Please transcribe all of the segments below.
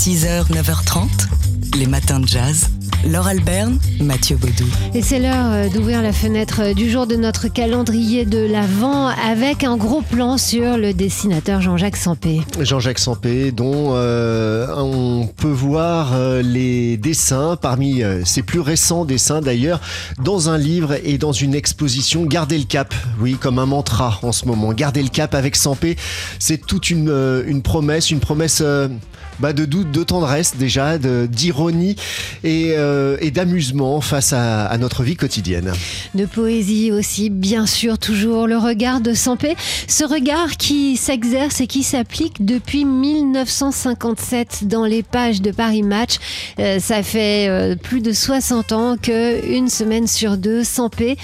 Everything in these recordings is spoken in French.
6h, 9h30, les matins de jazz. Laure Alberne, Mathieu Baudou. Et c'est l'heure euh, d'ouvrir la fenêtre euh, du jour de notre calendrier de l'Avent avec un gros plan sur le dessinateur Jean-Jacques Sampé. Jean-Jacques Sampé, dont euh, on peut voir euh, les dessins, parmi euh, ses plus récents dessins d'ailleurs, dans un livre et dans une exposition. Gardez le cap, oui, comme un mantra en ce moment. Gardez le cap avec Sampé, c'est toute une, euh, une promesse, une promesse euh, bah, de doute, de tendresse déjà, d'ironie et, euh, et d'amusement face à, notre vie quotidienne. De poésie aussi, bien sûr, toujours le regard de Sampé. Ce regard qui s'exerce et qui s'applique depuis 1957 dans les pages de Paris Match. Euh, ça fait euh, plus de 60 ans que une semaine sur deux, Sampé,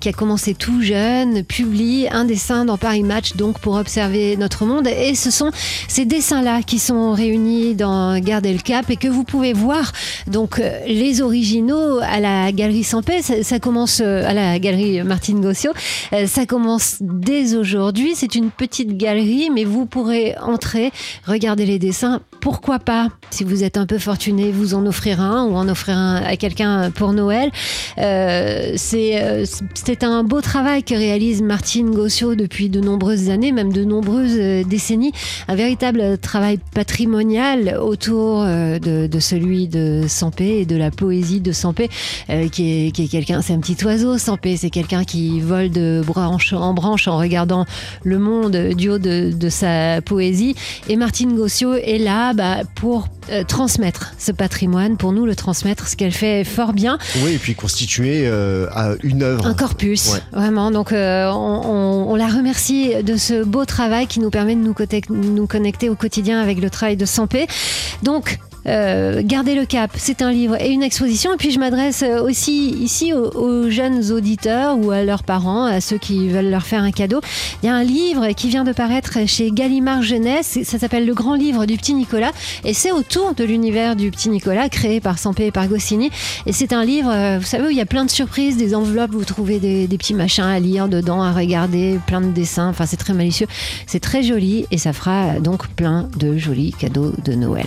qui a commencé tout jeune, publie un dessin dans Paris Match, donc pour observer notre monde. Et ce sont ces dessins-là qui sont réunis dans Garder le Cap et que vous pouvez voir. Donc euh, les originaux à la galerie Sampé, ça, ça commence euh, à la galerie Martine Gossio, euh, ça commence dès aujourd'hui. C'est une petite galerie, mais vous pourrez entrer, regarder les dessins. Pourquoi pas, si vous êtes un peu fortuné, vous en offrir un ou en offrir un à quelqu'un pour Noël. C'est un beau travail que réalise Martine Gossio depuis de nombreuses années, même de nombreuses décennies. Un véritable travail patrimonial autour euh, de, de celui de Sampé et de la poésie de Sampé, euh, qui est, qui est quelqu'un, c'est un petit oiseau, Sampé, c'est quelqu'un qui vole de branche en branche en regardant le monde du haut de, de sa poésie. Et Martine Gossio est là bah, pour euh, transmettre ce patrimoine, pour nous le transmettre, ce qu'elle fait fort bien. Oui, et puis constituer euh, à une œuvre. Un corpus, Ouais. vraiment. Donc, on, on- on la remercie de ce beau travail qui nous permet de nous, nous connecter au quotidien avec le travail de Sampé. Donc, euh, Gardez le cap, c'est un livre et une exposition. Et puis je m'adresse euh, aussi ici aux, jeunes auditeurs ou à leurs parents, à ceux qui veulent leur faire un cadeau. Il y a un livre qui vient de paraître chez Gallimard Jeunesse. Ça s'appelle Le Grand Livre du Petit Nicolas. Et c'est autour de l'univers du Petit Nicolas, créé par Sampé et par Goscinny. Et c'est un livre, euh, vous savez, où il y a plein de surprises, des enveloppes, vous trouvez des, des petits machins à lire dedans, à regarder, plein de dessins. Enfin, c'est très malicieux. C'est très joli et ça fera donc plein de jolis cadeaux de Noël.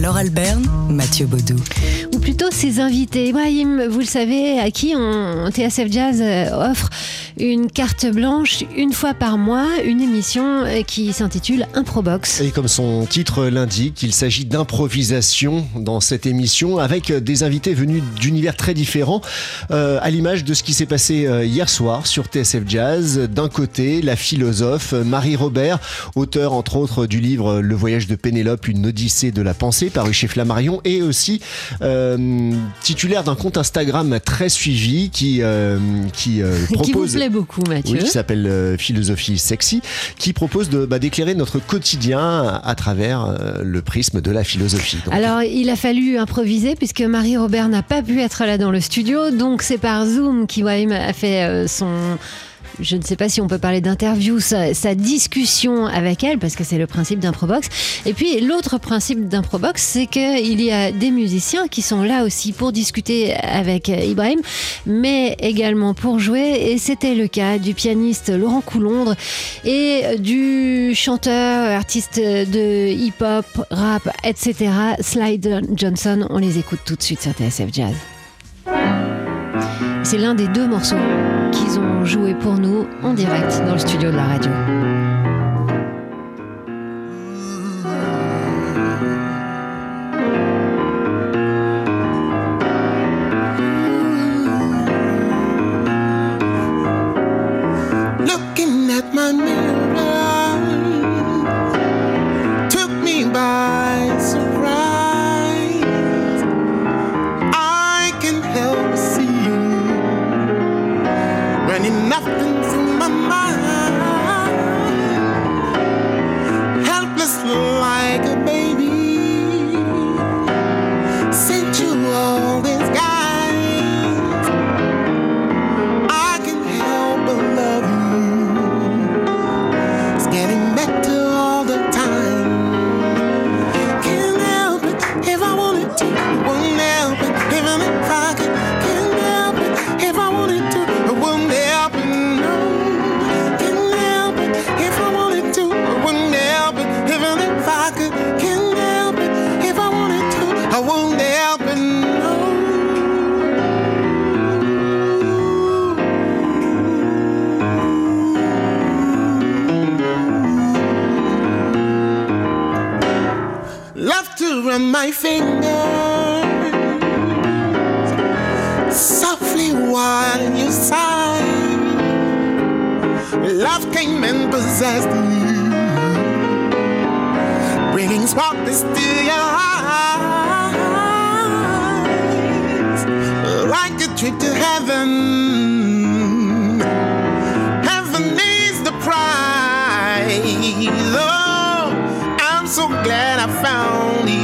Laure Alberne, Mathieu Baudou. ou plutôt ses invités. Ibrahim, vous le savez, à qui on, TSF Jazz euh, offre une carte blanche une fois par mois, une émission euh, qui s'intitule Improbox. Et comme son titre l'indique, il s'agit d'improvisation dans cette émission avec des invités venus d'univers très différents, euh, à l'image de ce qui s'est passé euh, hier soir sur TSF Jazz. D'un côté, la philosophe Marie Robert, auteur entre autres du livre Le voyage de Pénélope, une odyssée de la pensée, paru chez Flammarion, et aussi euh, titulaire d'un compte Instagram très suivi qui, euh, qui euh, Qui vous propose... plaît beaucoup, Mathieu. Oui, qui s'appelle Philosophie Sexy, qui propose de bah, d'éclairer notre quotidien à, travers le prisme de la philosophie. Donc, Alors, il a fallu improviser puisque Marie-Robert n'a pas pu être là dans le studio. Donc, c'est par Zoom qu'Ibrahim a fait son. Je ne sais pas si on peut parler d'interview, sa, discussion avec elle, parce que c'est le principe d'Improbox. Et puis, l'autre principe d'Improbox, c'est qu'il y a des musiciens qui sont là aussi pour discuter avec Ibrahim, mais également pour jouer. Et c'était le cas du pianiste Laurent Coulondre et du chanteur, artiste de hip-hop, rap, etc. Slide Johnson. On les écoute tout de suite sur TSF Jazz. C'est l'un des deux morceaux qu'ils ont joué pour nous en direct dans le studio de la radio. Softly while you sigh. Love came and possessed you, bringing sparkles to your eyes, like a trip to heaven. Heaven is the prize. Oh, I'm so glad I found you.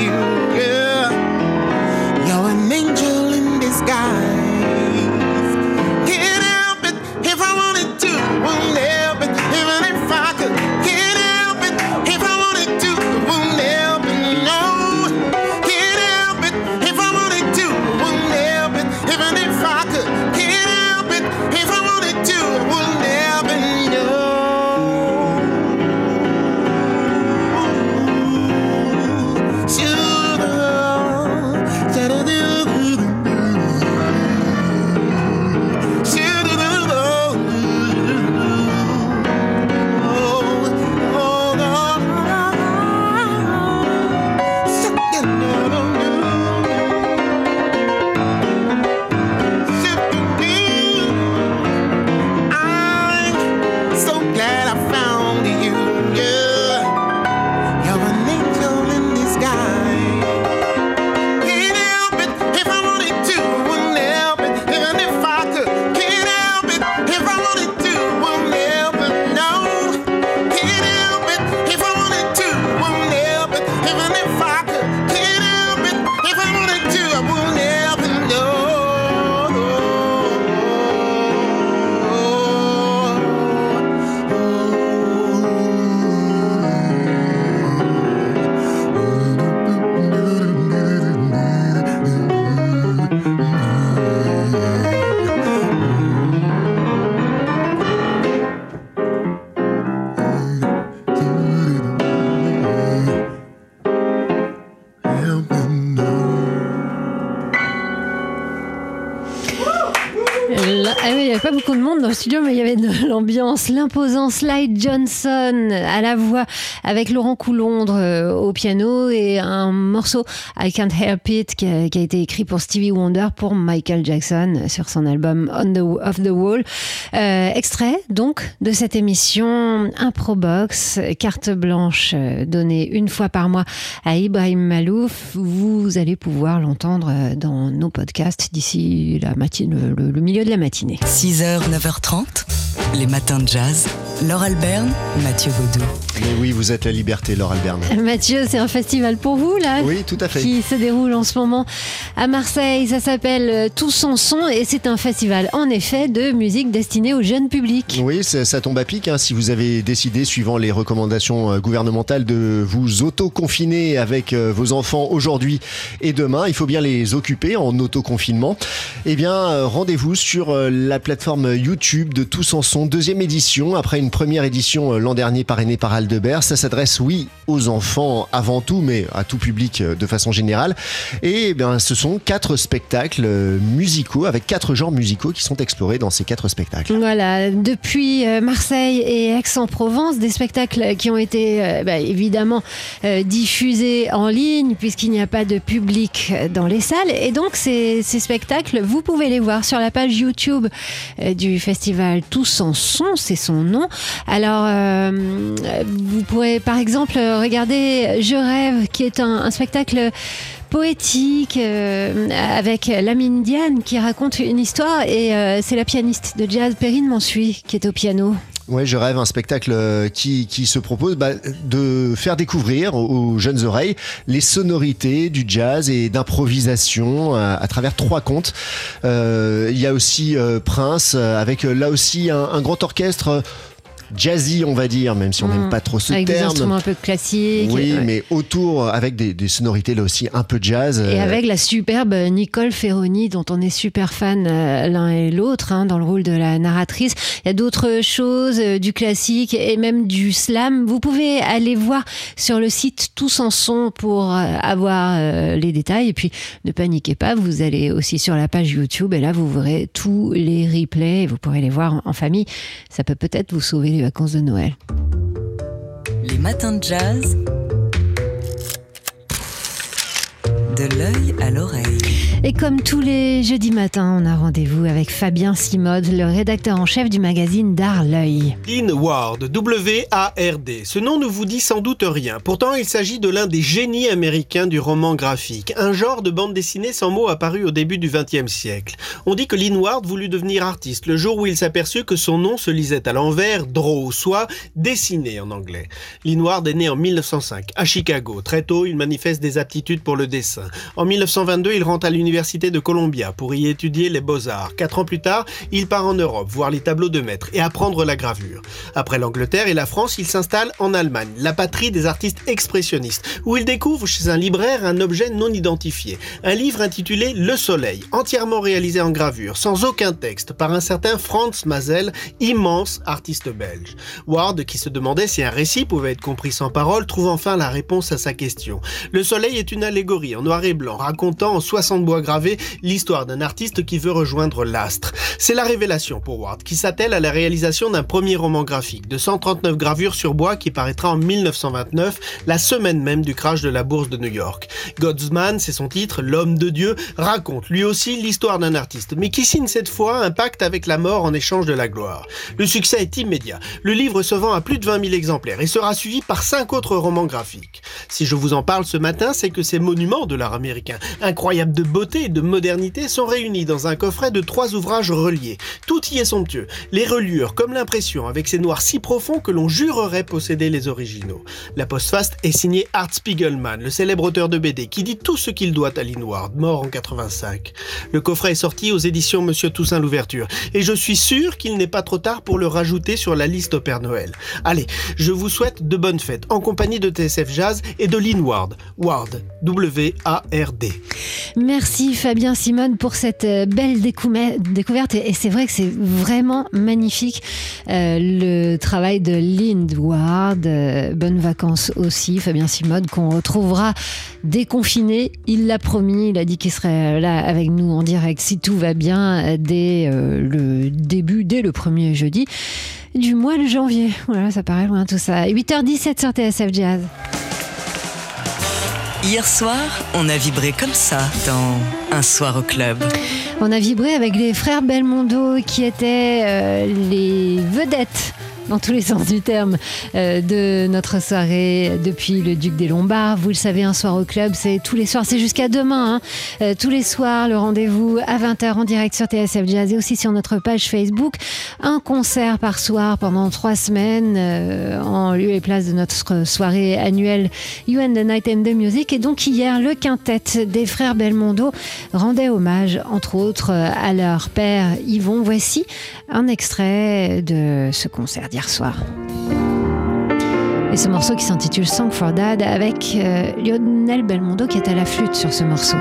Studio, mais il y avait de l'ambiance. L'imposant Slide Johnson à la voix, avec Laurent Coulondre euh, au piano et un morceau I Can't Help It qui a, été écrit pour Stevie Wonder pour Michael Jackson sur son album On the Off the Wall. Euh, extrait donc de cette émission Improbox, carte blanche euh, donnée une fois par mois à Ibrahim Malouf. Vous allez pouvoir l'entendre dans nos podcasts d'ici la matinée, le, le milieu de la matinée. 6h, 9h30, les matins de jazz. Laure Alberne, Mathieu Baudou. Mais oui, vous êtes la liberté, Laure Alberne. Mathieu, c'est un festival pour vous là Oui, tout à fait. qui se déroule en ce moment à Marseille. Ça s'appelle euh, Tous en son et c'est un festival en effet de musique destinée au jeune public. Oui, ça, ça tombe à pic. hein, si vous avez décidé, suivant les recommandations euh, gouvernementales, de vous auto-confiner avec euh, vos enfants aujourd'hui et demain, il faut bien les occuper en auto-confinement. Eh bien, euh, rendez-vous sur euh, la plateforme YouTube de Tous en Son, deuxième édition, après une première édition euh, l'an dernier parrainée par Aldebert. Ça s'adresse, oui, aux enfants avant tout, mais à tout public euh, de façon générale. Et eh bien, ce sont quatre spectacles euh, musicaux, avec quatre genres musicaux qui sont explorés dans ces quatre spectacles. Voilà, depuis Marseille et Aix-en-Provence, des spectacles qui ont été bah, évidemment diffusés en ligne puisqu'il n'y a pas de public dans les salles. Et donc ces, ces spectacles, vous pouvez les voir sur la page YouTube du festival Tous en son, c'est son nom. Alors euh, vous pourrez par exemple regarder Je rêve, qui est un, spectacle poétique euh, avec Lamine Diane qui raconte une histoire et euh, c'est la pianiste de jazz Perrine Mansuy qui est au piano. Ouais, je rêve un spectacle qui, se propose bah, de faire découvrir aux, jeunes oreilles les sonorités du jazz et d'improvisation à, travers trois contes. Il y a aussi Prince avec là aussi un, grand orchestre jazzy, on va dire, même si on n'aime Mm. pas trop ce avec des terme. instruments un peu classiques. Oui, Ouais. mais autour avec des, des sonorités là aussi un peu jazz. Et euh, avec la superbe Nicole Ferroni, dont on est super fan euh, l'un et l'autre, hein, dans le rôle de la narratrice. Il y a d'autres choses, euh, du classique et même du slam. Vous pouvez aller voir sur le site Tous en son pour avoir les détails. Et puis, ne paniquez pas, vous allez aussi sur la page YouTube et là, vous verrez tous les replays et vous pourrez les voir en- en famille. Ça peut peut-être vous sauver les vacances de Noël. Les matins de jazz. De l'œil à l'oreille. Et comme tous les jeudis matins, on a rendez-vous avec Fabien Simode, le rédacteur en chef du magazine D'Art L'œil. Lynn Ward, W-A-R-D. Ce nom ne vous dit sans doute rien. Pourtant, il s'agit de l'un des génies américains du roman graphique, un genre de bande dessinée sans mots apparu au début du XXe siècle. On dit que Lynn Ward voulut devenir artiste le jour où il s'aperçut que son nom se lisait à l'envers, draw, soit dessiné en anglais. Lynn Ward est né en 1905 à Chicago. Très tôt, il manifeste des aptitudes pour le dessin. En 1922, il rentre à l'université de Columbia pour y étudier les beaux-arts. Quatre ans plus tard, il part en Europe voir les tableaux de maître et apprendre la gravure. Après l'Angleterre et la France, il s'installe en Allemagne, la patrie des artistes expressionnistes, où il découvre chez un libraire un objet non identifié, un livre intitulé Le Soleil, entièrement réalisé en gravure, sans aucun texte, par un certain Franz Mazel, immense artiste belge. Ward, qui se demandait si un récit pouvait être compris sans parole, trouve enfin la réponse à sa question. Le Soleil est une allégorie en noir blanc, racontant en 60 bois gravés l'histoire d'un artiste qui veut rejoindre l'astre. C'est la révélation pour Ward, qui s'attelle à la réalisation d'un premier roman graphique de 139 gravures sur bois qui paraîtra en 1929, la semaine même du crash de la bourse de New York. Godsman, c'est son titre, l'homme de Dieu, raconte lui aussi l'histoire d'un artiste, mais qui signe cette fois un pacte avec la mort en échange de la gloire. Le succès est immédiat. Le livre se vend à plus de 20 000 exemplaires et sera suivi par cinq autres romans graphiques. Si je vous en parle ce matin, c'est que ces monuments de l'art américain, incroyables de beauté, et de modernité sont réunis dans un coffret de trois ouvrages reliés. Tout y est somptueux. Les reliures, comme l'impression, avec ces noirs si profonds que l'on jurerait posséder les originaux. La postface est signée Art Spiegelman, le célèbre auteur de BD, qui dit tout ce qu'il doit à Lynn Ward, mort en 85. Le coffret est sorti aux éditions Monsieur Toussaint l'ouverture, et je suis sûr qu'il n'est pas trop tard pour le rajouter sur la liste au Père Noël. Allez, je vous souhaite de bonnes fêtes en compagnie de TSF Jazz et de Lynn Ward. Ward, Merci Fabien Simone pour cette euh, belle découverte et c'est vrai que c'est vraiment magnifique euh, le travail de Lynn Ward. Euh, bonnes vacances aussi Fabien Simone qu'on retrouvera déconfiné. Il l'a promis, il a dit qu'il serait là avec nous en direct si tout va bien dès le début, dès le premier jeudi du mois de janvier. Voilà, ça paraît loin tout ça. 8h17 sur TSF Jazz. Hier soir, on a vibré comme ça dans Un soir au club. On a vibré avec les frères Belmondo qui étaient euh, les vedettes dans tous les sens du terme, euh, de notre soirée depuis le Duc des Lombards. Vous le savez, un soir au club, c'est tous les soirs, c'est jusqu'à demain. Hein. Euh, tous les soirs, le rendez-vous à 20h en direct sur TSF Jazz et aussi sur notre page Facebook. Un concert par soir pendant trois semaines euh, en lieu et place de notre soirée annuelle You and the Night and the Music. Et donc hier, le quintet des frères Belmondo rendait hommage, entre autres, à leur père Yvon. Voici un extrait de ce concert Et ce morceau qui s'intitule Song for Dad avec euh, Lionel Belmondo qui est à la flûte sur ce morceau.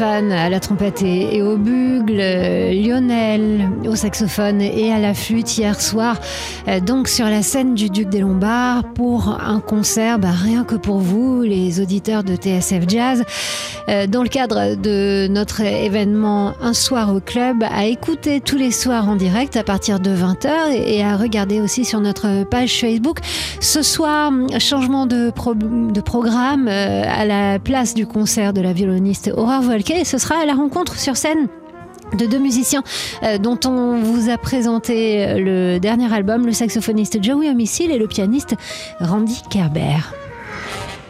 À la trompette et au bugle, euh, Lionel au saxophone et à la flûte hier soir, euh, donc sur la scène du Duc des Lombards pour un concert bah, rien que pour vous, les auditeurs de TSF Jazz, dans le cadre de notre événement Un soir au club, à écouter tous les soirs en direct à partir de 20h et à regarder aussi sur notre page Facebook. Ce soir, changement de, pro- de programme euh, à la place du concert de la violoniste Aurore Volquet. Ce sera la rencontre sur scène de deux musiciens euh, dont on vous a présenté euh, le dernier album, le saxophoniste Joey Homicile et le pianiste Randy Kerber.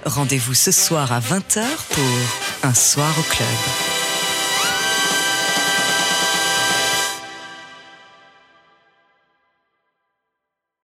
Rendez-vous ce soir à 20h pour Un soir au club.